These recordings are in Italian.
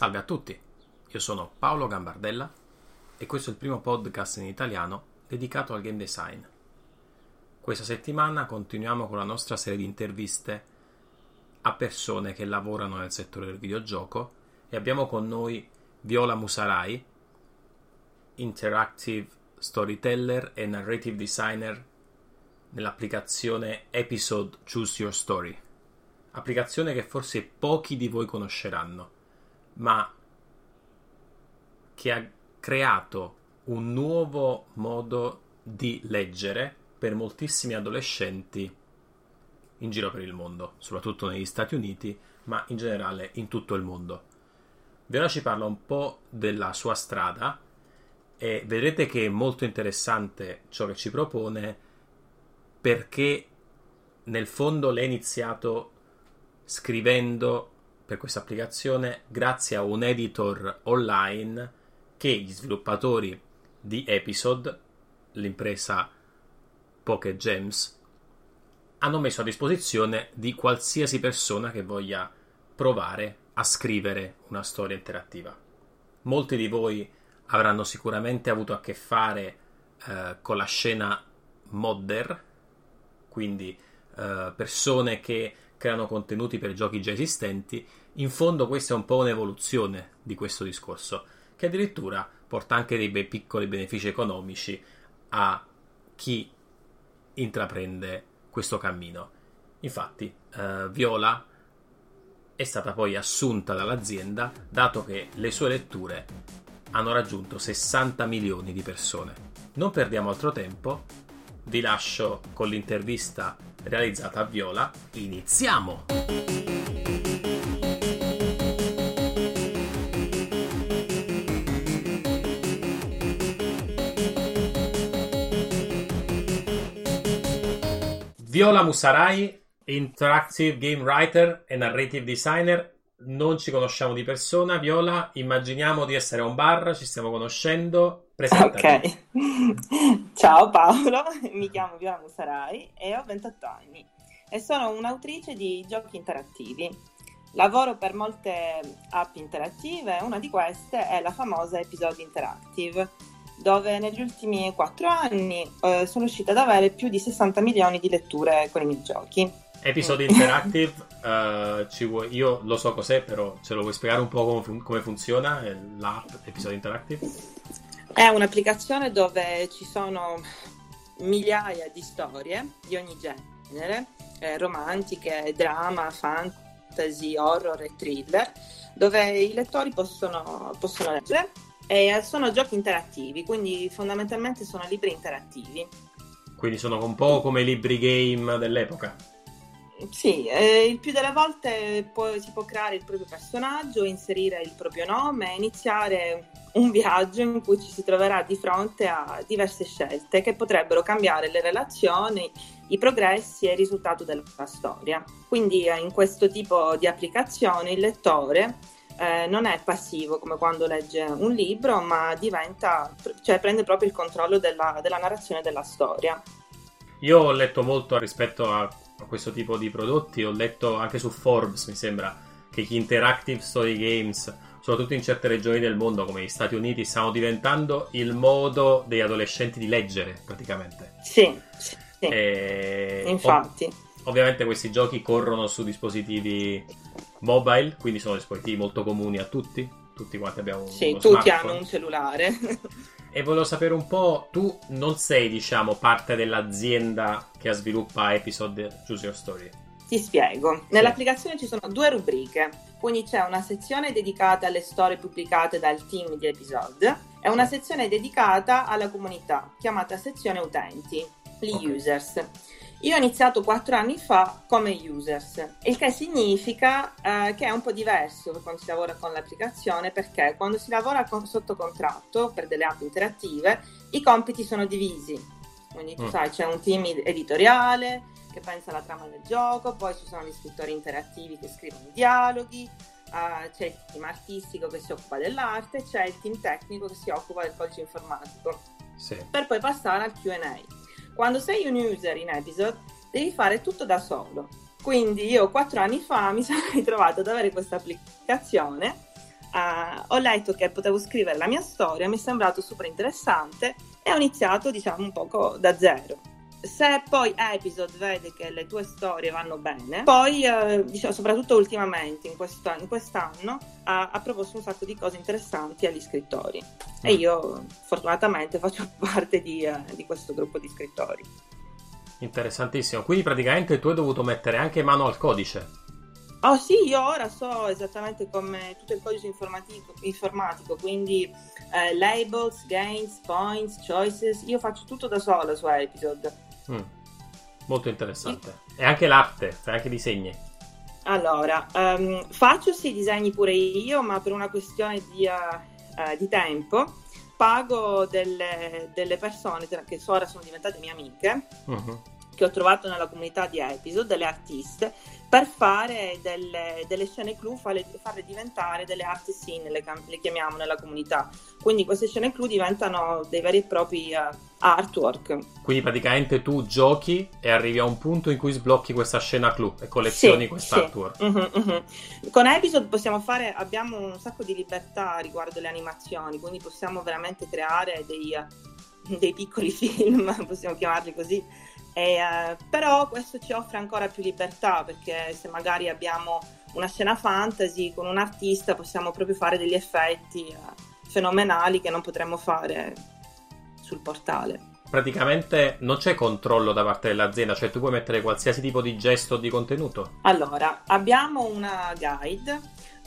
Salve a tutti, io sono Paolo Gambardella e questo è il primo podcast in italiano dedicato al game design. Questa settimana continuiamo con la nostra serie di interviste a persone che lavorano nel settore del videogioco e abbiamo con noi Viola Musarai, interactive storyteller e narrative designer nell'applicazione Episode Choose Your Story, applicazione che forse pochi di voi conosceranno ma che ha creato un nuovo modo di leggere per moltissimi adolescenti in giro per il mondo, soprattutto negli Stati Uniti, ma in generale in tutto il mondo. Viola ci parla un po' della sua strada e vedrete che è molto interessante ciò che ci propone perché nel fondo lei ha iniziato scrivendo per questa applicazione grazie a un editor online che gli sviluppatori di Episode, l'impresa Pocket Gems, hanno messo a disposizione di qualsiasi persona che voglia provare a scrivere una storia interattiva. Molti di voi avranno sicuramente avuto a che fare eh, con la scena modder, quindi eh, persone che creano contenuti per giochi già esistenti in fondo questa è un po' un'evoluzione di questo discorso, che addirittura porta anche dei bei piccoli benefici economici a chi intraprende questo cammino. Infatti, eh, Viola è stata poi assunta dall'azienda dato che le sue letture hanno raggiunto 60 milioni di persone. Non perdiamo altro tempo, vi lascio con l'intervista realizzata a Viola. Iniziamo! Viola Musarai, interactive game writer e narrative designer. Non ci conosciamo di persona. Viola, immaginiamo di essere a un bar, ci stiamo conoscendo. Presentati. Ok. Ciao Paolo, mi chiamo Viola Musarai e ho 28 anni e sono un'autrice di giochi interattivi. Lavoro per molte app interattive, una di queste è la famosa Episode Interactive dove negli ultimi quattro anni eh, sono riuscita ad avere più di 60 milioni di letture con i miei giochi. Episode Interactive, uh, vuoi, io lo so cos'è, però ce lo vuoi spiegare un po' come, come funziona l'app Episode Interactive? È un'applicazione dove ci sono migliaia di storie di ogni genere, eh, romantiche, drama, fantasy, horror e thriller, dove i lettori possono, possono leggere e sono giochi interattivi, quindi fondamentalmente sono libri interattivi. Quindi sono un po' come i libri game dell'epoca. Sì, eh, il più delle volte può, si può creare il proprio personaggio, inserire il proprio nome e iniziare un viaggio in cui ci si troverà di fronte a diverse scelte che potrebbero cambiare le relazioni, i progressi e il risultato della storia. Quindi eh, in questo tipo di applicazione il lettore eh, non è passivo come quando legge un libro, ma diventa, cioè prende proprio il controllo della, della narrazione della storia. Io ho letto molto rispetto a, a questo tipo di prodotti, ho letto anche su Forbes, mi sembra, che gli interactive story games soprattutto in certe regioni del mondo come gli Stati Uniti, stanno diventando il modo degli adolescenti di leggere praticamente. Sì, sì. E... infatti. Ov- ovviamente questi giochi corrono su dispositivi mobile, quindi sono dispositivi molto comuni a tutti. Tutti quanti abbiamo un Sì, tutti smartphone. hanno un cellulare. e volevo sapere un po', tu non sei, diciamo, parte dell'azienda che sviluppa Episode Choose Your Story. Ti spiego. Nell'applicazione ci sono due rubriche. Quindi c'è una sezione dedicata alle storie pubblicate dal team di Episode e una sezione dedicata alla comunità, chiamata sezione utenti, gli okay. users. Io ho iniziato quattro anni fa come users, il che significa eh, che è un po' diverso quando si lavora con l'applicazione perché quando si lavora con, sotto contratto per delle app interattive i compiti sono divisi. Quindi tu mm. sai, c'è un team editoriale che pensa alla trama del gioco, poi ci sono gli scrittori interattivi che scrivono i dialoghi, uh, c'è il team artistico che si occupa dell'arte, c'è il team tecnico che si occupa del codice informatico. Sì. Per poi passare al QA. Quando sei un user in episode, devi fare tutto da solo. Quindi io quattro anni fa mi sono ritrovata ad avere questa applicazione uh, ho letto che potevo scrivere la mia storia, mi è sembrato super interessante e ho iniziato diciamo un poco da zero se poi Episode vede che le tue storie vanno bene, poi eh, diciamo, soprattutto ultimamente in, questo, in quest'anno ha, ha, proposto un sacco di cose interessanti agli scrittori mm. e io fortunatamente faccio parte di, uh, di questo gruppo di scrittori. Interessantissimo, quindi praticamente tu hai dovuto mettere anche mano al codice. Oh sì, io ora so esattamente come tutto il codice informatico, informatico quindi eh, labels, gains, points, choices, io faccio tutto da sola su Episode Mm. Molto interessante. E anche l'arte, fai anche disegni. Allora, um, faccio sì disegni pure io, ma per una questione di, uh, uh, di tempo pago delle, delle, persone che ora sono diventate mie amiche, uh-huh. Che ho trovato nella comunità di Episode, delle artiste, per fare delle, delle scene clou, farle, farle, diventare delle art scene, le, le, chiamiamo nella comunità. Quindi queste scene clou diventano dei veri e propri uh, artwork. Quindi praticamente tu giochi e arrivi a un punto in cui sblocchi questa scena clou e collezioni sì, questo sì. artwork. Uh-huh, uh-huh. Con Episode possiamo fare, abbiamo un sacco di libertà riguardo le animazioni, quindi possiamo veramente creare dei, dei piccoli film, possiamo chiamarli così e, uh, però questo ci offre ancora più libertà perché se magari abbiamo una scena fantasy con un artista possiamo proprio fare degli effetti uh, fenomenali che non potremmo fare sul portale. Praticamente non c'è controllo da parte dell'azienda, cioè tu puoi mettere qualsiasi tipo di gesto o di contenuto? Allora, abbiamo una guide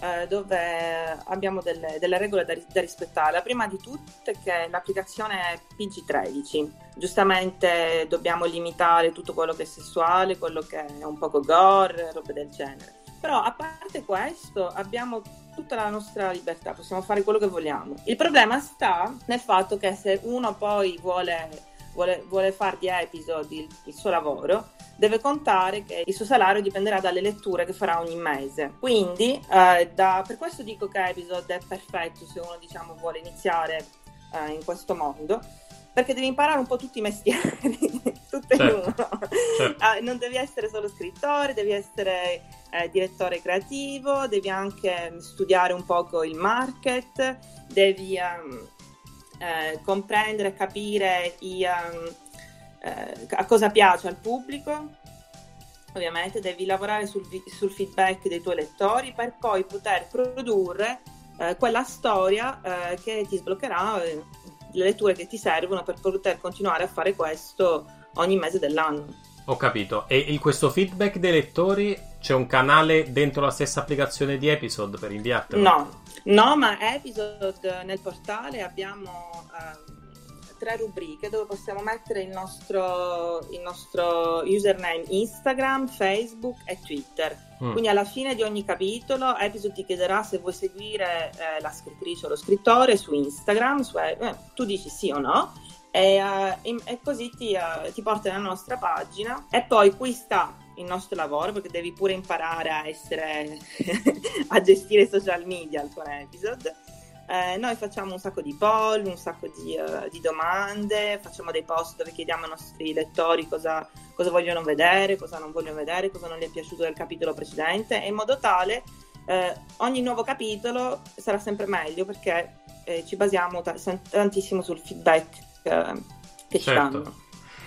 eh, dove abbiamo delle, delle regole da, da, rispettare. La prima di tutte è che l'applicazione è PG13. Giustamente dobbiamo limitare tutto quello che è sessuale, quello che è un poco gore, robe del genere. Però a parte questo abbiamo tutta la nostra libertà, possiamo fare quello che vogliamo. Il problema sta nel fatto che se uno poi vuole, vuole, vuole fare di episodi il, suo lavoro, deve contare che il suo salario dipenderà dalle letture che farà ogni mese. Quindi, eh, da, per questo dico che Episode è perfetto se uno diciamo, vuole iniziare eh, in questo mondo. Perché devi imparare un po' tutti i mestieri, tutte certo. in uno. Certo. Uh, non devi essere solo scrittore, devi essere eh, direttore creativo, devi anche studiare un poco il market, devi um, eh, comprendere e capire i, um, eh, a cosa piace al pubblico. Ovviamente devi lavorare sul, sul, feedback dei tuoi lettori per poi poter produrre eh, quella storia eh, che ti sbloccherà eh, le letture che ti servono per poter continuare a fare questo ogni mese dell'anno. Ho capito. E in questo feedback dei lettori c'è un canale dentro la stessa applicazione di Episode per inviartelo? No, no, ma Episode nel portale abbiamo uh, tre rubriche dove possiamo mettere il nostro, il nostro username Instagram, Facebook e Twitter. Mm. Quindi alla fine di ogni capitolo Episode ti chiederà se vuoi seguire eh, la scrittrice o lo scrittore su Instagram, su, eh, tu dici sì o no. E, uh, e così ti, ti porta nella nostra pagina e poi qui sta il nostro lavoro perché devi pure imparare a essere a gestire i social media con episode eh, noi facciamo un sacco di poll, un sacco di, uh, di, domande, facciamo dei post dove chiediamo ai nostri lettori cosa, cosa, vogliono vedere, cosa non vogliono vedere, cosa non gli è piaciuto del capitolo precedente, e in modo tale eh, ogni nuovo capitolo sarà sempre meglio perché eh, ci basiamo t- tantissimo sul feedback eh, che certo. ci danno.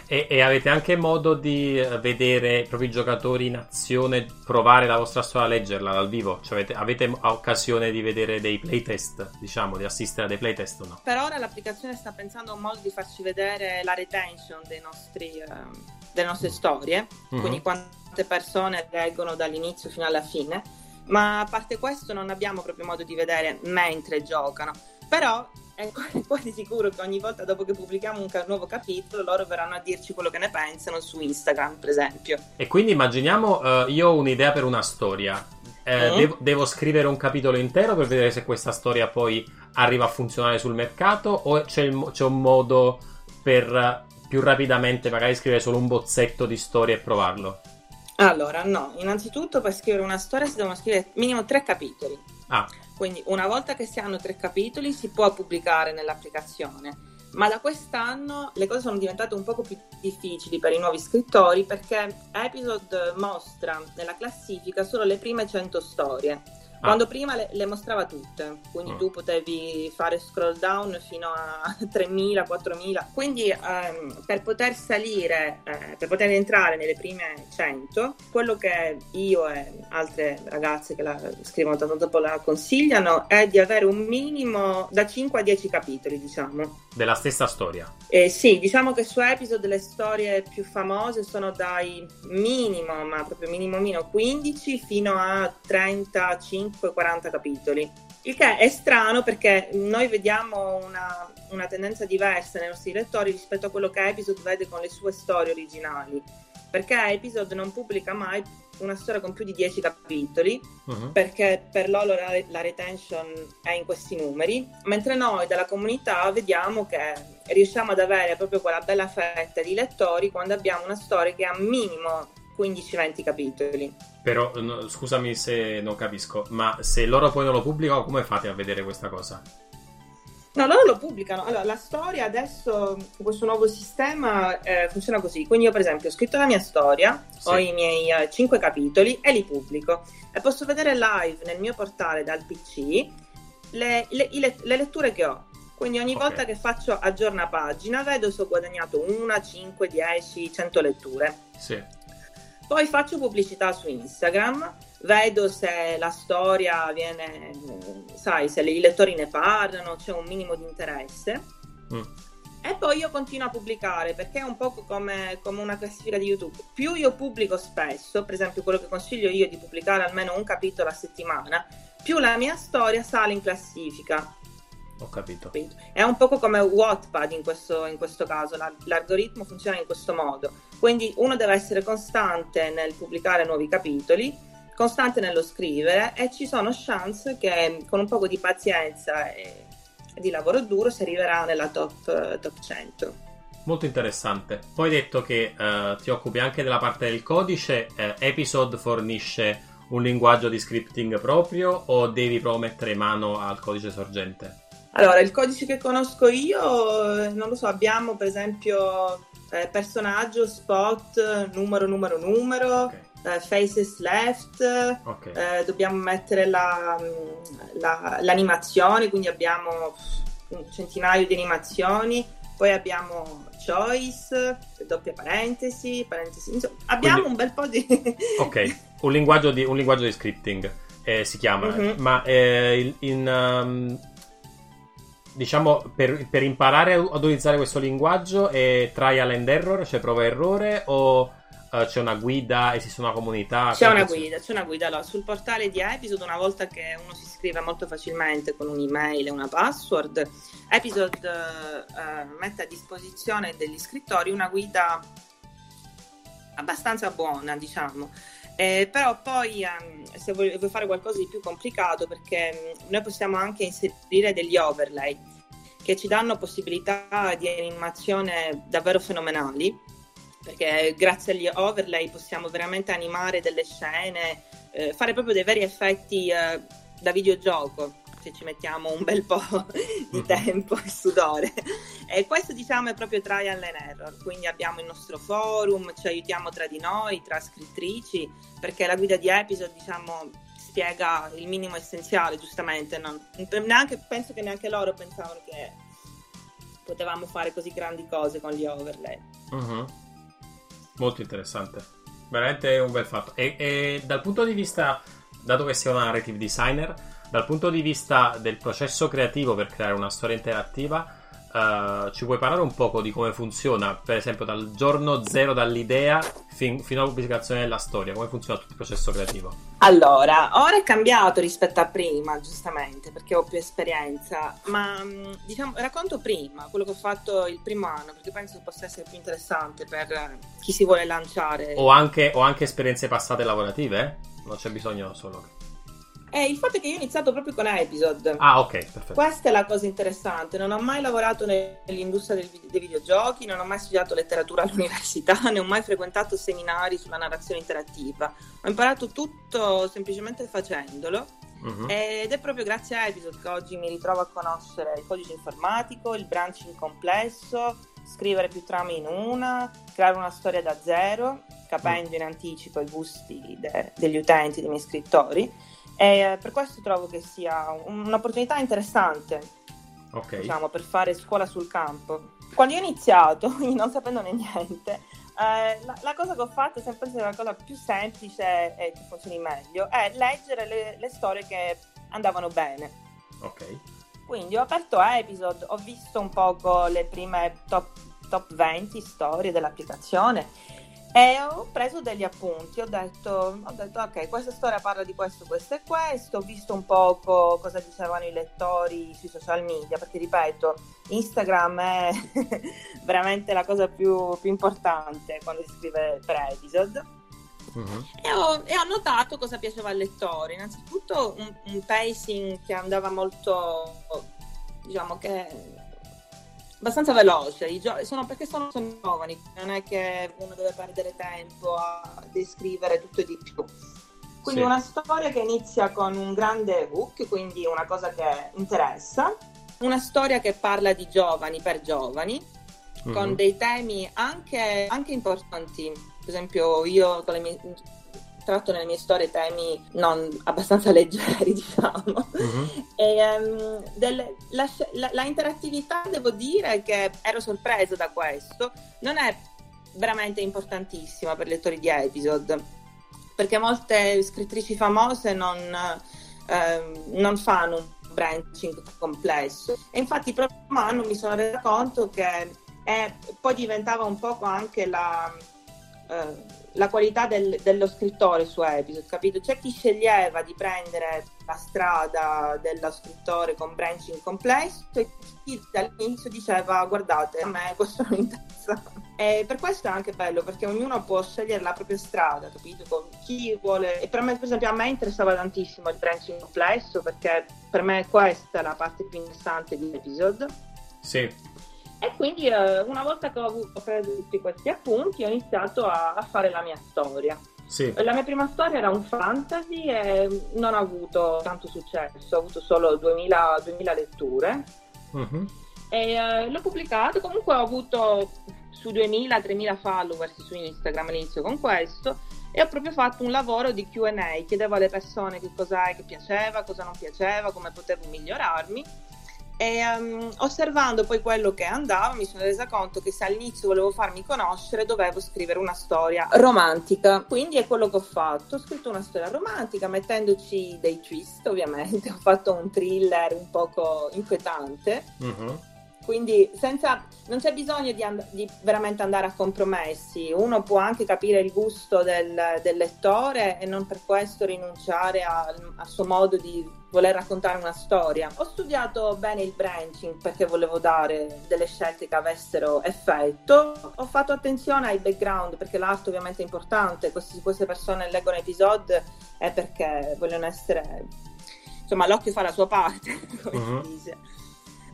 E, e, avete anche modo di eh, vedere i propri giocatori in azione, provare la vostra storia a leggerla dal vivo? Cioè avete, avete, occasione di vedere dei playtest, diciamo, di assistere a dei playtest o no? Per ora l'applicazione sta pensando a un modo di farci vedere la retention nostri, uh, delle nostre storie, mm-hmm. quindi quante persone leggono dall'inizio fino alla fine, ma a parte questo non abbiamo proprio modo di vedere mentre giocano. Però è quasi sicuro che ogni volta dopo che pubblichiamo un nuovo capitolo loro verranno a dirci quello che ne pensano su Instagram, per esempio. E quindi immaginiamo, uh, io ho un'idea per una storia. Eh, mm. devo, devo, scrivere un capitolo intero per vedere se questa storia poi arriva a funzionare sul mercato o c'è, il, c'è un modo per uh, più rapidamente magari scrivere solo un bozzetto di storia e provarlo? Allora, no, innanzitutto per scrivere una storia si devono scrivere minimo tre capitoli. Ah. Quindi una volta che si hanno tre capitoli si può pubblicare nell'applicazione. Ma da quest'anno le cose sono diventate un poco più difficili per i nuovi scrittori perché Episode mostra nella classifica solo le prime 100 storie. Ah. Quando prima le, le, mostrava tutte, quindi mm. tu potevi fare scroll down fino a 3.000, 4.000. Quindi ehm, per poter salire, eh, per poter entrare nelle prime 100, quello che io e altre ragazze che la scrivono tanto dopo la consigliano è di avere un minimo da 5 a 10 capitoli, diciamo. Della stessa storia? Eh, sì, diciamo che su episode le storie più famose sono dai minimo, ma proprio minimo minimo 15 fino a 35 35-40 capitoli. Il che è strano perché noi vediamo una, una, tendenza diversa nei nostri lettori rispetto a quello che Episode vede con le sue storie originali. Perché Episode non pubblica mai una storia con più di 10 capitoli, uh-huh. perché per loro la, la, retention è in questi numeri, mentre noi dalla comunità vediamo che riusciamo ad avere proprio quella bella fetta di lettori quando abbiamo una storia che ha minimo 15-20 capitoli. Però no, scusami se non capisco, ma se loro poi non lo pubblicano, come fate a vedere questa cosa? No, loro lo pubblicano. Allora, la storia adesso, questo nuovo sistema eh, funziona così. Quindi io, per esempio, ho scritto la mia storia, sì. ho i miei eh, 5 capitoli e li pubblico. E posso vedere live nel mio portale dal PC le, le, le, le letture che ho. Quindi ogni okay. volta che faccio aggiorna pagina vedo se ho guadagnato una, 5, 10, 100 letture. Sì. Poi faccio pubblicità su Instagram, vedo se la storia viene, sai, se i lettori ne parlano, c'è un minimo di interesse. Mm. E poi io continuo a pubblicare perché è un po' come, come, una classifica di YouTube. Più io pubblico spesso, per esempio quello che consiglio io di pubblicare almeno un capitolo a settimana, più la mia storia sale in classifica. Ho capito. È un po' come Wattpad in questo, in questo caso, l'algoritmo funziona in questo modo. Quindi uno deve essere costante nel pubblicare nuovi capitoli, costante nello scrivere e ci sono chance che con un po' di pazienza e di lavoro duro si arriverà nella top, top 100. Molto interessante. Poi hai detto che uh, ti occupi anche della parte del codice, uh, Episode fornisce un linguaggio di scripting proprio o devi proprio mettere mano al codice sorgente? Allora, il codice che conosco io, non lo so, abbiamo per esempio eh, personaggio, spot, numero, numero, numero, okay. eh, faces left, okay. eh, dobbiamo mettere la, mm, la, l'animazione, quindi abbiamo un centinaio di animazioni, poi abbiamo choice, doppia parentesi, parentesi, insomma, abbiamo quindi, un bel po' di... ok, un linguaggio di, un linguaggio di scripting eh, si chiama, mm-hmm. ma eh, in... Um diciamo, per, per, imparare ad utilizzare questo linguaggio è trial and error, cioè prova errore, o uh, c'è una guida, esiste una comunità? C'è una guida, c'è una guida. Allora, sul portale di Episode, una volta che uno si iscrive molto facilmente con un'email e una password, Episode uh, mette a disposizione degli scrittori una guida abbastanza buona, diciamo. Eh, però poi um, se vuoi, vuoi, fare qualcosa di più complicato perché um, noi possiamo anche inserire degli overlay che ci danno possibilità di animazione davvero fenomenali perché grazie agli overlay possiamo veramente animare delle scene, eh, fare proprio dei veri effetti eh, da videogioco se ci mettiamo un bel po' di mhm. tempo e sudore. E questo diciamo è proprio trial and error, quindi abbiamo il nostro forum, ci aiutiamo tra di noi, tra scrittrici, perché la guida di episode diciamo spiega il minimo essenziale, giustamente. Non, neanche, penso che neanche loro pensavano che potevamo fare così grandi cose con gli overlay. Uh-huh. Molto interessante, veramente un bel fatto. E, e dal punto di vista, dato che sei una narrative designer, dal punto di vista del processo creativo per creare una storia interattiva, uh, ci puoi parlare un poco di come funziona, per esempio dal giorno zero dall'idea fin- fino alla pubblicazione della storia, come funziona tutto il processo creativo? Allora, ora è cambiato rispetto a prima, giustamente, perché ho più esperienza, ma mm, diciamo, racconto prima quello che ho fatto il primo anno, perché penso possa essere più interessante per chi si vuole lanciare. O anche, o anche esperienze passate lavorative? Eh? Non c'è bisogno solo è il fatto che io ho iniziato proprio con Episode. Ah, ok, perfetto. Questa è la cosa interessante. Non ho mai lavorato nell'industria dei videogiochi, non ho mai studiato letteratura all'università, ne ho mai frequentato seminari sulla narrazione interattiva. Ho imparato tutto semplicemente facendolo. Uh-huh. Ed è proprio grazie a Episode che oggi mi ritrovo a conoscere il codice informatico, il branching complesso, scrivere più trame in una, creare una storia da zero, capendo uh-huh. in anticipo i gusti de- degli utenti, dei miei scrittori E per questo trovo che sia un'opportunità interessante okay. diciamo, per fare scuola sul campo. Quando io ho iniziato, non sapendone niente, eh, la, la, cosa che ho fatto è sempre la cosa più semplice e che funzioni meglio, è leggere le, le storie che andavano bene. Ok. Quindi ho aperto Episode, ho visto un poco le prime top, top 20 storie dell'applicazione e ho preso degli appunti, ho detto, ho detto, ok, questa storia parla di questo, questo e questo, ho visto un poco cosa dicevano i lettori sui social media, perché ripeto, Instagram è veramente la cosa più, più, importante quando si scrive per episode. Uh-huh. E, ho, e, ho, notato cosa piaceva al lettore. Innanzitutto un, un pacing che andava molto, diciamo che abbastanza veloce, I gio- sono, perché sono, sono, giovani, non è che uno deve perdere tempo a descrivere tutto e di più. Quindi sì. una storia che inizia con un grande hook, quindi una cosa che interessa, una storia che parla di giovani per giovani, mm-hmm. con dei temi anche, anche importanti. Per esempio io con le mie tratto nelle mie storie temi non abbastanza leggeri, diciamo. Uh-huh. E, um, del, la, la, la, interattività, devo dire che ero sorpresa da questo, non è veramente importantissima per i lettori di episode, perché molte scrittrici famose non, eh, non fanno un branching complesso. E infatti proprio anno mi sono resa conto che è, poi diventava un po' anche la... Eh, la qualità del, dello scrittore su episode, capito? C'è chi sceglieva di prendere la strada dello scrittore con branching complesso e chi dall'inizio diceva guardate a me questo non interessa. E per questo è anche bello perché ognuno può scegliere la propria strada, capito? Con chi vuole. E per me, per esempio, a me interessava tantissimo il branching complesso perché per me questa è la parte più interessante di episode. Sì e quindi eh, una volta che ho, avuto, preso tutti questi appunti ho iniziato a, a fare la mia storia. Sì. La mia prima storia era un fantasy e non ha avuto tanto successo, ho avuto solo 2000, 2000 letture. Uh-huh. E eh, l'ho pubblicato, comunque ho avuto su 2000-3000 followers su Instagram all'inizio con questo e ho proprio fatto un lavoro di QA, chiedevo alle persone che cosa che piaceva, cosa non piaceva, come potevo migliorarmi e um, osservando poi quello che andava mi sono resa conto che se all'inizio volevo farmi conoscere dovevo scrivere una storia romantica. Quindi è quello che ho fatto. Ho scritto una storia romantica mettendoci dei twist ovviamente. Ho fatto un thriller un poco inquietante. Uh-huh quindi senza, non c'è bisogno di, and- di, veramente andare a compromessi, uno può anche capire il gusto del, del lettore e non per questo rinunciare al, suo modo di voler raccontare una storia. Ho studiato bene il branching perché volevo dare delle scelte che avessero effetto, ho fatto attenzione ai background perché l'arte ovviamente è importante, se queste persone leggono episodi è perché vogliono essere, insomma l'occhio fa la sua parte, come uh-huh. si dice.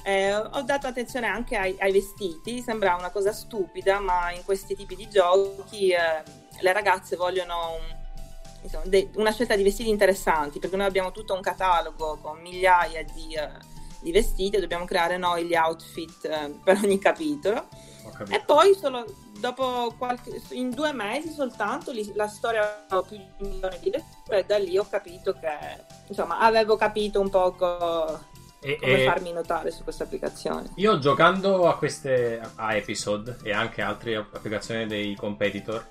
Eh, ho dato attenzione anche ai, ai, vestiti, sembra una cosa stupida, ma in questi tipi di giochi eh, le ragazze vogliono insomma, de- una scelta di vestiti interessanti, perché noi abbiamo tutto un catalogo con migliaia di, uh, di vestiti e dobbiamo creare noi gli outfit uh, per ogni capitolo. E poi solo dopo qualche, in due mesi soltanto li, la storia ha più di un milione di letture e da lì ho capito che insomma avevo capito un poco e, come e farmi notare su questa applicazione. Io giocando a queste a episode e anche altre applicazioni dei competitor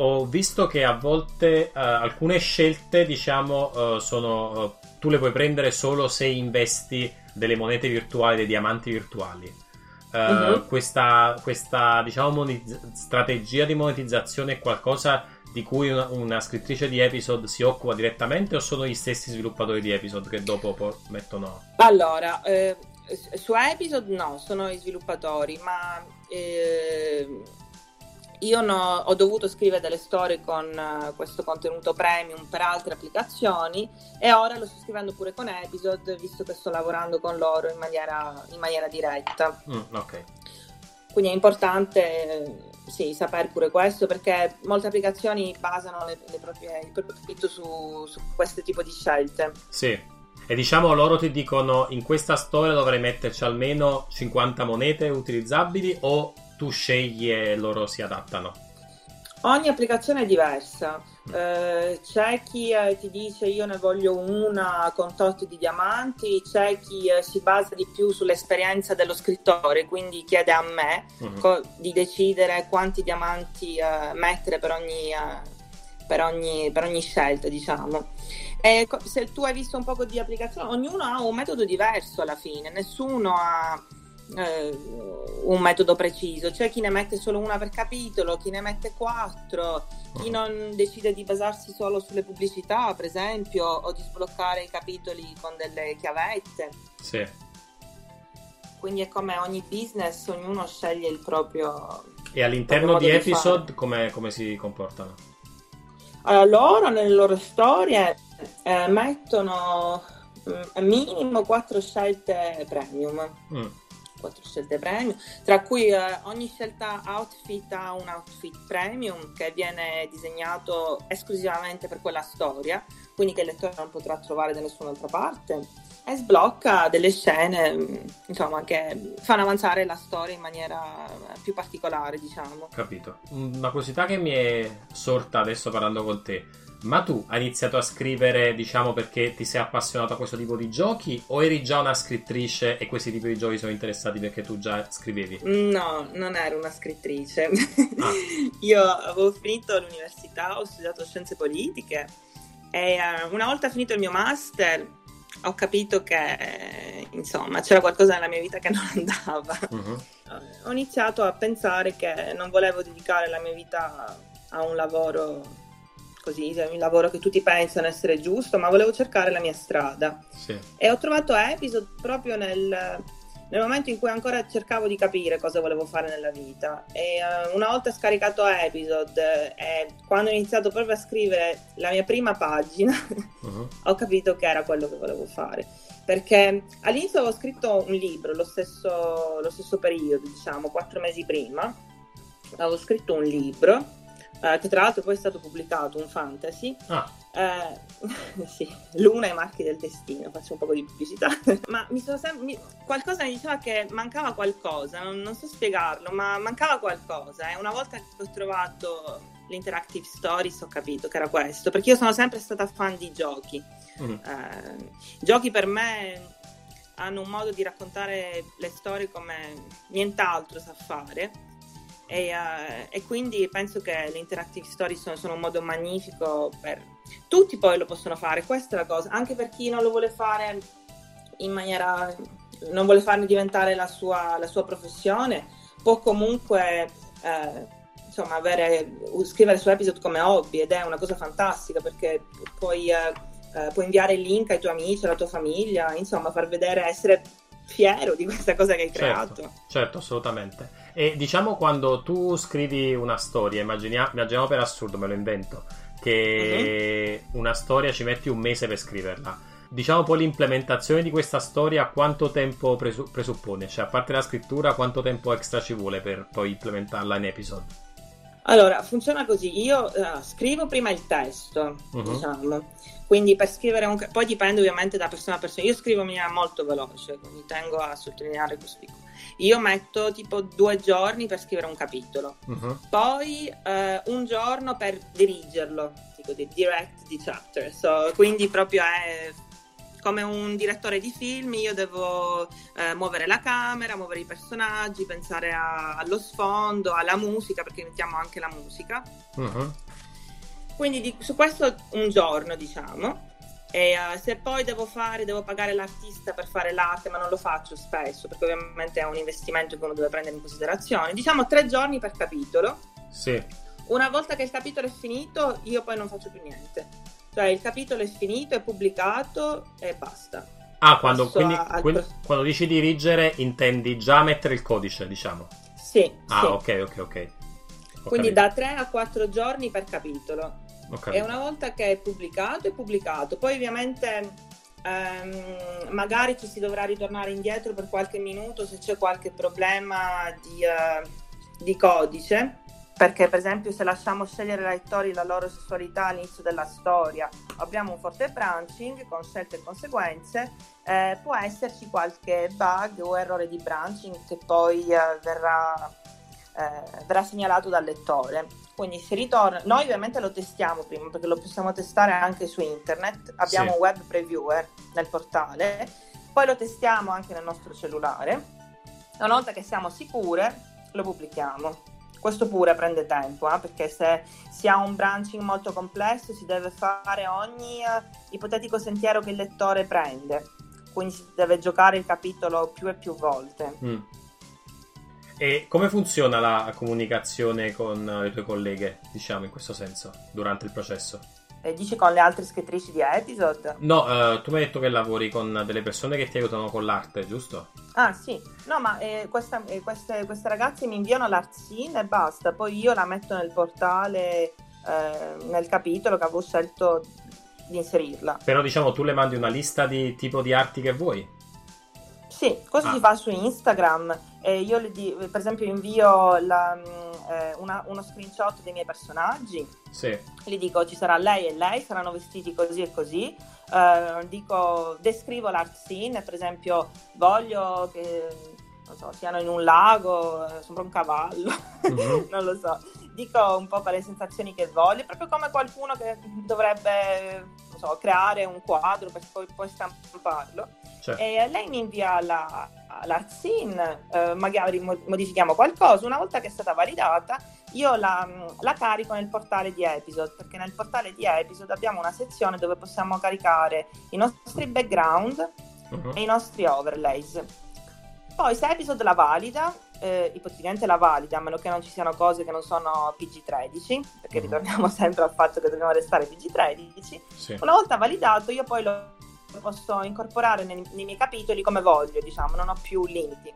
ho visto che a volte uh, alcune scelte diciamo uh, sono uh, tu le puoi prendere solo se investi delle monete virtuali, dei diamanti virtuali. Uh-huh. Questa, questa diciamo, monetiz- strategia di monetizzazione è qualcosa di cui una, una, scrittrice di episode si occupa direttamente o sono gli stessi sviluppatori di episode che dopo po- mettono... Allora, eh, su episode no, sono i sviluppatori, ma eh, io no, ho dovuto scrivere delle storie con uh, questo contenuto premium per altre applicazioni e ora lo sto scrivendo pure con episode visto che sto lavorando con loro in maniera, in maniera diretta. Mm, ok. Quindi è importante sì, sapere pure questo perché molte applicazioni basano le, le proprie, il proprio profitto su, su questo tipo di scelte. Sì. E diciamo loro ti dicono in questa storia dovrei metterci almeno 50 monete utilizzabili o tu scegli e loro si adattano? Ogni applicazione è diversa. Eh, c'è chi eh, ti dice io ne voglio una con tot di diamanti, c'è chi eh, si basa di più sull'esperienza dello scrittore, quindi chiede a me uh-huh. co- di decidere quanti diamanti eh, mettere per ogni, eh, per, ogni, per ogni, scelta, diciamo. E co- se tu hai visto un po' di applicazioni, ognuno ha un metodo diverso alla fine, nessuno ha eh, un metodo preciso. C'è chi ne mette solo una per capitolo, chi ne mette quattro, chi non decide di basarsi solo sulle pubblicità, per esempio, o di sbloccare i capitoli con delle chiavette. Sì. Quindi è come ogni business, ognuno sceglie il proprio. E all'interno di episode come, come, si comportano? Allora, loro nelle loro storie eh, mettono mm, minimo quattro scelte premium. Mm quattro scelte premium, tra cui eh, ogni scelta outfit ha un outfit premium che viene disegnato esclusivamente per quella storia, quindi che il lettore non potrà trovare da nessun'altra parte e sblocca delle scene mm, insomma, che fanno avanzare la storia in maniera più particolare, diciamo. Capito. Una curiosità che mi è sorta adesso parlando con te ma tu hai iniziato a scrivere, diciamo, perché ti sei appassionato a questo tipo di giochi o eri già una scrittrice e questi tipi di giochi sono interessati perché tu già scrivevi? No, non ero una scrittrice. Ah. Io avevo finito l'università, ho studiato scienze politiche e uh, una volta finito il mio master ho capito che insomma c'era qualcosa nella mia vita che non andava. Uh-huh. Ho iniziato a pensare che non volevo dedicare la mia vita a un lavoro così, cioè, un lavoro che tutti pensano essere giusto, ma volevo cercare la mia strada. Sì. E ho trovato Episode proprio nel, nel, momento in cui ancora cercavo di capire cosa volevo fare nella vita. E uh, una volta scaricato Episode e quando ho iniziato proprio a scrivere la mia prima pagina, uh-huh. ho capito che era quello che volevo fare. Perché all'inizio avevo scritto un libro, lo stesso, lo stesso periodo, diciamo, quattro mesi prima. Avevo scritto un libro eh, che tra l'altro poi è stato pubblicato un fantasy. Ah. Eh, sì, Luna e Marchi del Destino, faccio un po' di pubblicità. ma mi sono sem- mi- qualcosa mi diceva che mancava qualcosa, non, non so spiegarlo, ma mancava qualcosa. E una volta che ho trovato l'interactive stories ho capito che era questo, perché io sono sempre stata fan di giochi. Mm. Eh, giochi per me hanno un modo di raccontare le storie come nient'altro sa fare e, uh, e, quindi penso che le interactive stories sono, sono, un modo magnifico per tutti poi lo possono fare questa è la cosa anche per chi non lo vuole fare in maniera non vuole farne diventare la sua, la sua professione può comunque eh, insomma avere, scrivere su episode come hobby ed è una cosa fantastica perché puoi, eh, eh, puoi inviare il link ai tuoi amici alla tua famiglia insomma far vedere essere fiero di questa cosa che hai certo, creato. Certo, assolutamente. E diciamo quando tu scrivi una storia, immaginiamo, immaginiamo per assurdo, me lo invento, che uh-huh. una storia ci metti un mese per scriverla. Diciamo poi l'implementazione di questa storia quanto tempo presu- presuppone? Cioè, a parte la scrittura, quanto tempo extra ci vuole per poi implementarla in episode? Allora, funziona così. Io uh, scrivo prima il testo, uh-huh. diciamo. Quindi per scrivere un... Poi dipende ovviamente da persona a persona. Io scrivo in maniera molto veloce, quindi tengo a sottolineare questo piccolo. Io metto tipo due giorni per scrivere un capitolo. Uh-huh. Poi uh, un giorno per dirigerlo, dico di direct the chapter. So, quindi proprio è come un direttore di film io devo eh, muovere la camera, muovere i personaggi, pensare a, allo sfondo, alla musica, perché mettiamo anche la musica. Uh-huh. Quindi di, su questo un giorno, diciamo. E uh, se poi devo fare, devo pagare l'artista per fare l'arte, ma non lo faccio spesso, perché ovviamente è un investimento che uno deve prendere in considerazione. Diciamo tre giorni per capitolo. Sì. Una volta che il capitolo è finito, io poi non faccio più niente. Cioè il capitolo è finito, è pubblicato e basta. Ah, quando, quindi, a, quindi, quando dici dirigere intendi già mettere il codice, diciamo? Sì. Ah, sì. ok, ok, ok. Ho quindi capito. da 3 a 4 giorni per capitolo. E una volta che è pubblicato, è pubblicato. Poi ovviamente ehm, magari ci si dovrà ritornare indietro per qualche minuto se c'è qualche problema di, uh, di codice perché per esempio se lasciamo scegliere ai lettori la loro sessualità all'inizio della storia abbiamo un forte branching con scelte e conseguenze eh, può esserci qualche bug o errore di branching che poi eh, verrà eh, verrà segnalato dal lettore. Quindi si ritorna, noi ovviamente lo testiamo prima perché lo possiamo testare anche su internet, abbiamo sì. un web previewer nel portale, poi lo testiamo anche nel nostro cellulare, una volta che siamo sicure lo pubblichiamo. Questo pure prende tempo, eh, perché se si ha un branching molto complesso si deve fare ogni uh, ipotetico sentiero che il lettore prende, quindi si deve giocare il capitolo più e più volte. Mm. E come funziona la comunicazione con le tue colleghe, diciamo in questo senso, durante il processo? E dici con le altre scrittrici di episode? No, uh, tu mi hai detto che lavori con delle persone che ti aiutano con l'arte, giusto? Ah sì, no ma eh, questa, eh, queste, queste, ragazze mi inviano l'art scene e basta, poi io la metto nel portale, eh, nel capitolo che avevo scelto di inserirla. Però diciamo tu le mandi una lista di tipo di arti che vuoi? Sì, cosa ah. si fa su Instagram? Eh, io di, per esempio invio la, eh, una, uno screenshot dei miei personaggi. Sì. Gli dico ci sarà lei e lei, saranno vestiti così e così. Uh, dico, descrivo l'art scene, per esempio voglio che so, siano in un lago, eh, sopra un cavallo, mm-hmm. non lo so. Dico un po' quelle sensazioni che voglio, proprio come qualcuno che dovrebbe so, creare un quadro per poi, poi stamparlo. Certo. E lei mi invia la, l'art scene, eh, magari modifichiamo qualcosa. Una volta che è stata validata, io la, la, carico nel portale di Episode, perché nel portale di Episode abbiamo una sezione dove possiamo caricare i nostri background uh-huh. e i nostri overlays. Poi se Episode la valida, eh, ipoteticamente la valida, a meno che non ci siano cose che non sono PG13, perché uh-huh. ritorniamo sempre al fatto che dobbiamo restare PG13, sì. una volta validato io poi lo posso incorporare nei, nei miei capitoli come voglio, diciamo, non ho più limiti.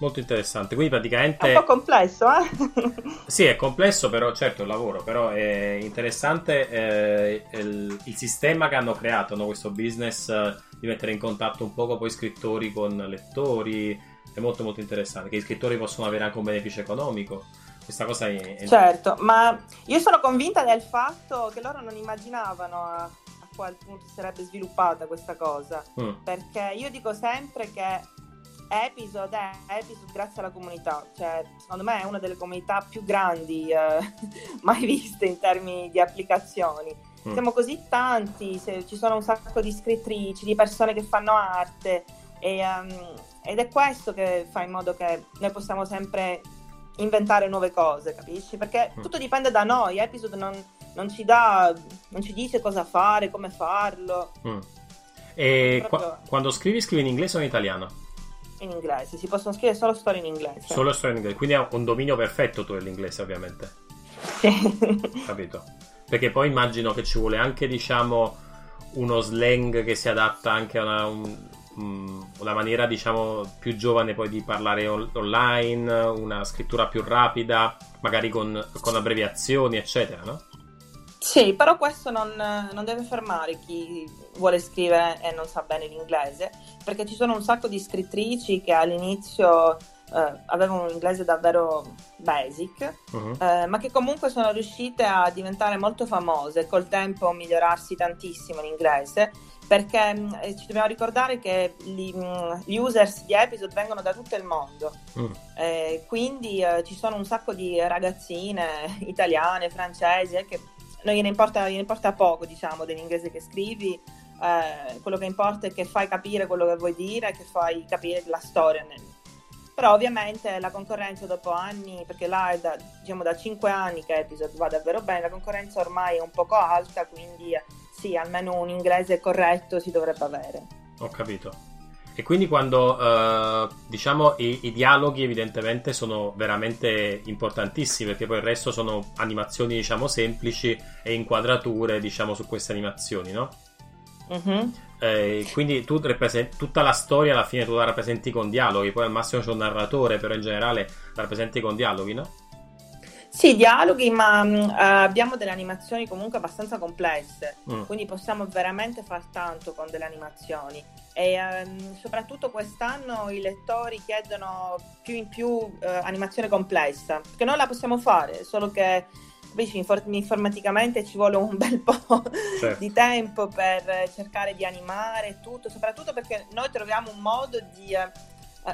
Molto interessante, quindi praticamente... È un po' complesso, eh? sì, è complesso, però certo è un lavoro, però è interessante eh, il, il, sistema che hanno creato, no? questo business eh, di mettere in contatto un poco poi scrittori con lettori, è molto molto interessante, che i scrittori possono avere anche un beneficio economico. Questa cosa è... è... Certo, ma io sono convinta del fatto che loro non immaginavano a, a qual punto sarebbe sviluppata questa cosa, mm. perché io dico sempre che Episode è Episode grazie alla comunità, cioè secondo me è una delle comunità più grandi eh, mai viste in termini di applicazioni. Mm. Siamo così tanti, se, ci sono un sacco di scrittrici, di persone che fanno arte e, um, ed è questo che fa in modo che noi possiamo sempre inventare nuove cose, capisci? Perché mm. tutto dipende da noi, Episode non, non, ci dà, non ci dice cosa fare, come farlo. Mm. E Proprio... qua, quando scrivi, scrivi in inglese o in italiano? in inglese, si possono scrivere solo storie in inglese. Solo storie in inglese, quindi è un dominio perfetto tu dell'inglese ovviamente. Sì. Capito. Perché poi immagino che ci vuole anche, diciamo, uno slang che si adatta anche a una, un, una maniera, diciamo, più giovane poi di parlare on- online, una scrittura più rapida, magari con, con abbreviazioni, eccetera, no? Sì, però questo non, non, deve fermare chi vuole scrivere e non sa bene l'inglese, perché ci sono un sacco di scrittrici che all'inizio eh, avevano un inglese davvero basic, uh-huh. eh, ma che comunque sono riuscite a diventare molto famose, col tempo migliorarsi tantissimo l'inglese, perché mh, mm, eh, ci dobbiamo ricordare che gli, mh, mm, gli, users di episode vengono da tutto il mondo, uh eh, quindi eh, ci sono un sacco di ragazzine italiane, francesi, che non gliene importa, gliene importa poco, diciamo, dell'inglese che scrivi. Eh, quello che importa è che fai capire quello che vuoi dire, che fai capire la storia. Però ovviamente la concorrenza dopo anni, perché là è da, diciamo, da 5 anni che Episode va davvero bene, la concorrenza ormai è un poco alta, quindi sì, almeno un inglese corretto si dovrebbe avere. Ho capito. E quindi quando uh, diciamo i, i, dialoghi evidentemente sono veramente importantissimi perché poi il resto sono animazioni diciamo semplici e inquadrature diciamo su queste animazioni, no? Mm-hmm. Eh, quindi tu rappresenti tutta la storia alla fine tu la rappresenti con dialoghi, poi al massimo c'è un narratore, però in generale la rappresenti con dialoghi, no? Sì, dialoghi, ma uh, abbiamo delle animazioni comunque abbastanza complesse, mm. quindi possiamo veramente far tanto con delle animazioni. E um, soprattutto quest'anno i lettori chiedono più in più uh, animazione complessa, perché noi la possiamo fare, solo che capisci, informaticamente ci vuole un bel po' certo. di tempo per cercare di animare tutto, soprattutto perché noi troviamo un modo di... Uh,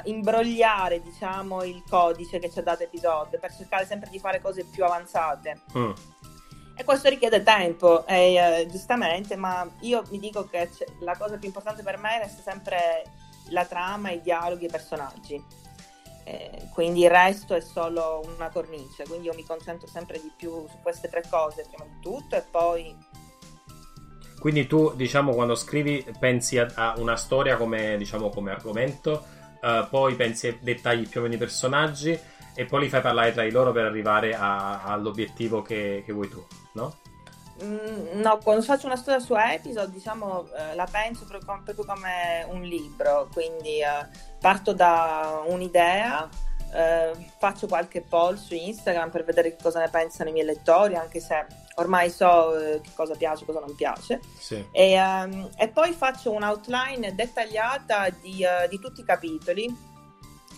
imbrogliare, diciamo, il codice che ci ha dato episodio per cercare sempre di fare cose più avanzate. Mm. E questo richiede tempo, e, uh, giustamente, ma io mi dico che la cosa più importante per me resta sempre la trama, i dialoghi e i personaggi. Eh, quindi il resto è solo una cornice, quindi io mi concentro sempre di più su queste tre cose prima di tutto e poi quindi tu, diciamo, quando scrivi pensi a, a una storia come, diciamo, come argomento, uh, poi pensi a dettagli più o meno i personaggi e poi li fai parlare tra di loro per arrivare a, all'obiettivo che, che, vuoi tu, no? Mm, no, quando faccio una storia su episode, diciamo, eh, la penso proprio, proprio, come un libro, quindi eh, parto da un'idea, eh, faccio qualche poll su Instagram per vedere cosa ne pensano i miei lettori, anche se ormai so eh, che cosa piace, cosa non piace. Sì. E, um, e, poi faccio un'outline dettagliata di, uh, di tutti i capitoli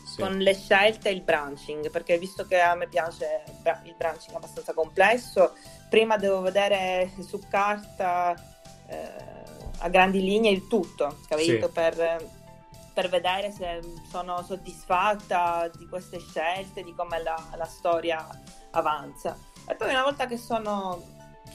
sì. con le scelte e il branching, perché visto che a me piace il branching abbastanza complesso, prima devo vedere su carta eh, a grandi linee il tutto, capito? Sì. Per, per, vedere se sono soddisfatta di queste scelte, di come la, la storia avanza. E poi una volta che sono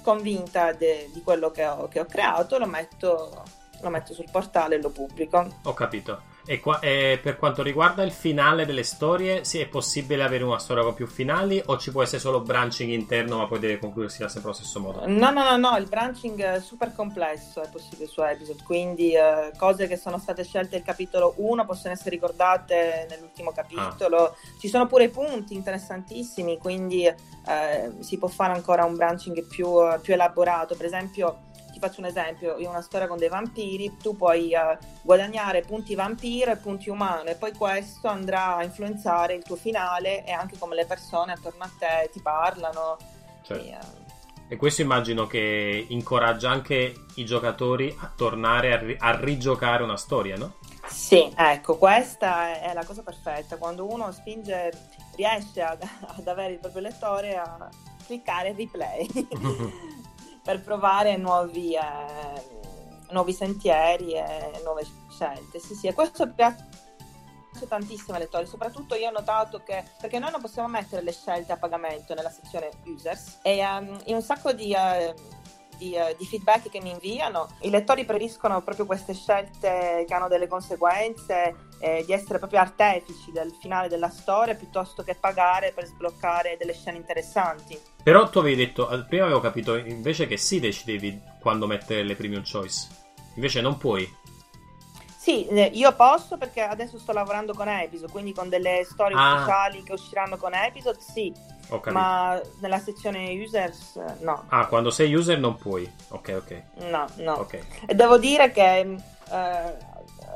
convinta de, di quello che ho, che ho creato, lo metto, lo metto, sul portale e lo pubblico. Ho capito. E, qua, e, per quanto riguarda il finale delle storie, sì, è possibile avere una storia con più finali o ci può essere solo branching interno ma poi deve concludersi sempre allo stesso modo? No, no, no, no, il branching è super complesso è possibile su episode, quindi eh, cose che sono state scelte nel capitolo 1 possono essere ricordate nell'ultimo capitolo. Ah. Ci sono pure punti interessantissimi, quindi eh, si può fare ancora un branching più, più elaborato. Per esempio ti faccio un esempio, in una storia con dei vampiri tu puoi uh, guadagnare punti vampiro e punti umano e poi questo andrà a influenzare il tuo finale e anche come le persone attorno a te ti parlano. Certo. E, uh... e, questo immagino che incoraggia anche i giocatori a tornare a, ri- a rigiocare una storia, no? Sì, ecco, questa è la cosa perfetta. Quando uno spinge, riesce ad, ad avere il proprio lettore a cliccare replay. per provare nuovi, eh, nuovi sentieri e nuove scelte. Sì, sì, e questo piace tantissimo ai lettori, soprattutto io ho notato che perché noi non possiamo mettere le scelte a pagamento nella sezione users e um, in un sacco di, uh, di, uh, di, feedback che mi inviano i lettori preferiscono proprio queste scelte che hanno delle conseguenze eh, di essere proprio artefici del finale della storia piuttosto che pagare per sbloccare delle scene interessanti. Però tu avevi detto, eh, prima avevo capito invece che sì decidevi quando mettere le premium choice, invece non puoi. Sì, eh, io posso perché adesso sto lavorando con episode, quindi con delle storie ah. ufficiali che usciranno con episode, sì. Ma nella sezione users no. Ah, quando sei user non puoi. Ok, ok. No, no. Okay. E devo dire che eh,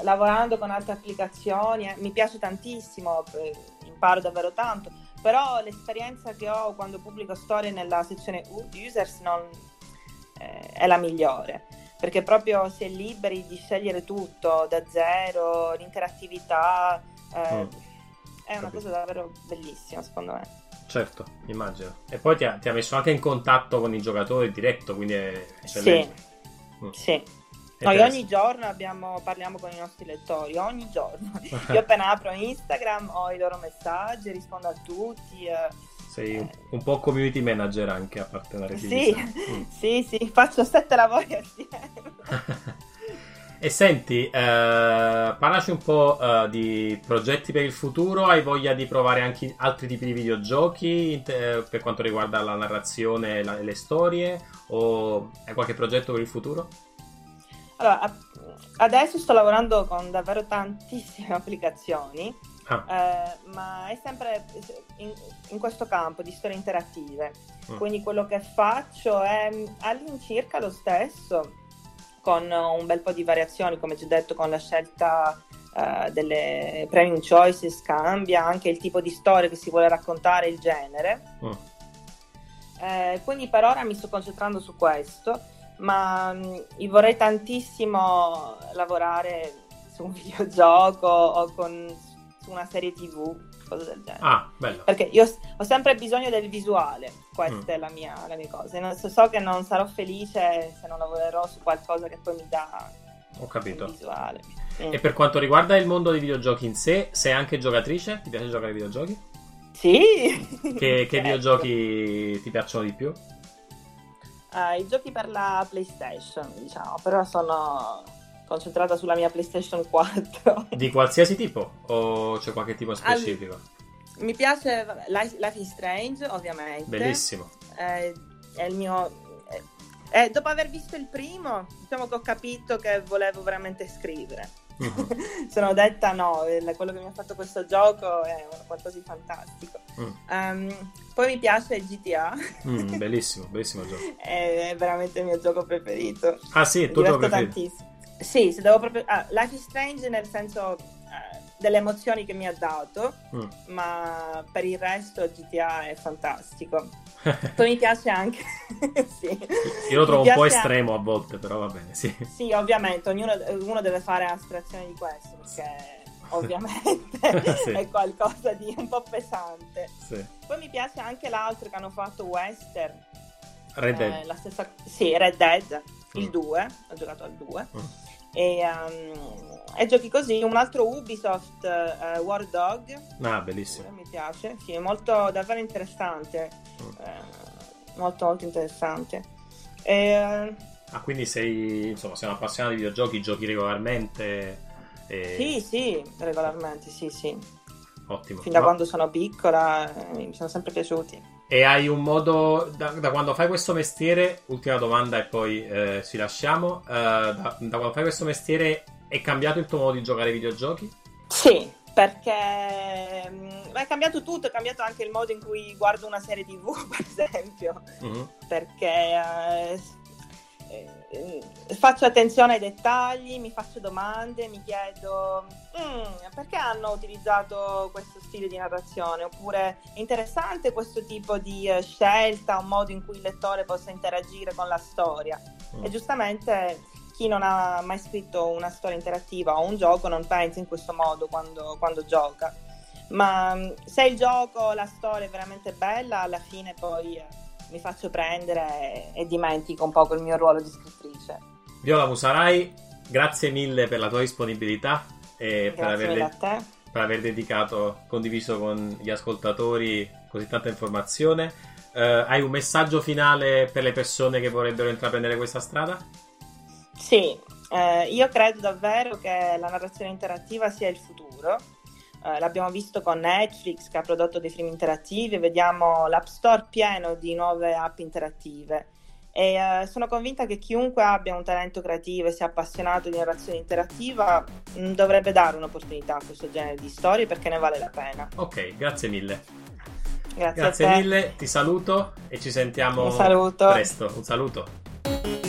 lavorando con altre applicazioni, eh, mi piace tantissimo, eh, imparo davvero tanto, però l'esperienza che ho quando pubblico storie nella sezione users non, eh, è la migliore, perché proprio si è liberi di scegliere tutto da zero, l'interattività, eh, mm. è una cosa davvero bellissima secondo me. Certo, immagino. E poi ti ha, ti ha, messo anche in contatto con i giocatori diretto, quindi è eccellente. Sì, mm. sì. Noi ogni giorno abbiamo, parliamo con i nostri lettori, ogni giorno. Io appena apro Instagram ho i loro messaggi, rispondo a tutti. Eh, Sei eh. un po' community manager anche a parte la sì, mm. sì, sì, faccio sette lavori assieme. e senti, eh, parlaci un po' eh, di progetti per il futuro. Hai voglia di provare anche altri tipi di videogiochi eh, per quanto riguarda la narrazione e le storie? O hai qualche progetto per il futuro? Allora, adesso sto lavorando con davvero tantissime applicazioni, ah. eh, ma è sempre in, in, questo campo di storie interattive. Mm. Quindi quello che faccio è all'incirca lo stesso, con un bel po' di variazioni, come già detto, con la scelta uh, delle premium choices cambia, anche il tipo di storia che si vuole raccontare, il genere. Mm. Eh, quindi per ora mi sto concentrando su questo ma mh, mm, vorrei tantissimo lavorare su un videogioco o con, su una serie tv, cose del genere. Ah, bello. Perché io ho sempre bisogno del visuale, questa mm. è la mia, la mia cosa. Non, so che non sarò felice se non lavorerò su qualcosa che poi mi dà ho capito. visuale. Mm. E per quanto riguarda il mondo dei videogiochi in sé, sei anche giocatrice? Ti piace giocare ai videogiochi? Sì! Che, che certo. videogiochi ti piacciono di più? Uh, I giochi per la PlayStation, diciamo, però sono concentrata sulla mia PlayStation 4. Di qualsiasi tipo? O c'è qualche tipo specifico? All... Mi piace Life, Life is Strange, ovviamente. Bellissimo. Eh, è il mio eh, dopo aver visto il primo, diciamo che ho capito che volevo veramente scrivere. Uh-huh. Sono detta no, quello che mi ha fatto questo gioco è qualcosa di fantastico. Uh. Um, poi mi piace GTA. Mm, bellissimo, bellissimo gioco. è, veramente il mio gioco preferito. Ah sì, il tuo gioco preferito? tantissimo. Sì, se devo proprio... Ah, Life is Strange nel senso uh, delle emozioni che mi ha dato, mm. ma per il resto GTA è fantastico. Poi mi piace anche. sì. Io lo trovo un po' estremo anche... a volte, però va bene, sì. Sì, ovviamente, ognuno uno deve fare astrazione di questo, perché ovviamente sì. è qualcosa di un po' pesante. Sì. Poi mi piace anche l'altro che hanno fatto Western. Red Dead. Eh, la stessa... Sì, Red Dead, il 2, mm. ho giocato al 2. Mm. E, um, e, giochi così. Un altro Ubisoft, uh, War Dog. Ah, bellissimo. Mi piace, sì, è molto davvero interessante. Mm. Eh, molto, molto interessante. E, ah, quindi sei, insomma, sei un appassionato di videogiochi, giochi regolarmente? E... Sì, sì, regolarmente, sì, sì. Ottimo. Fin da no. quando sono piccola eh, mi sono sempre piaciuti. E hai un modo, da, da, quando fai questo mestiere, ultima domanda e poi eh, ci lasciamo, uh, da, da, quando fai questo mestiere è cambiato il tuo modo di giocare ai videogiochi? Sì, perché mh, mm, è cambiato tutto, è cambiato anche il modo in cui guardo una serie tv, per esempio, mm-hmm. perché eh, eh, faccio attenzione ai dettagli, mi faccio domande, mi chiedo mm, perché hanno utilizzato questo stile di narrazione oppure è interessante questo tipo di uh, scelta, un modo in cui il lettore possa interagire con la storia. Mm. E giustamente chi non ha mai scritto una storia interattiva o un gioco non pensa in questo modo quando, quando gioca. Ma mm, se il gioco, la storia è veramente bella, alla fine poi eh, mi faccio prendere e, e dimentico un po' il mio ruolo di scrittrice. Viola Musarai, grazie mille per la tua disponibilità e per aver, per aver, dedicato, condiviso con gli ascoltatori così tanta informazione. Uh, hai un messaggio finale per le persone che vorrebbero intraprendere questa strada? Sì, eh, io credo davvero che la narrazione interattiva sia il futuro eh, l'abbiamo visto con Netflix che ha prodotto dei film interattivi, vediamo l'App Store pieno di nuove app interattive. E uh, sono convinta che chiunque abbia un talento creativo e sia appassionato di narrazione interattiva mh, mm, dovrebbe dare un'opportunità a questo genere di storie perché ne vale la pena. Ok, grazie mille. Grazie, grazie mille, ti saluto e ci sentiamo presto. Un saluto.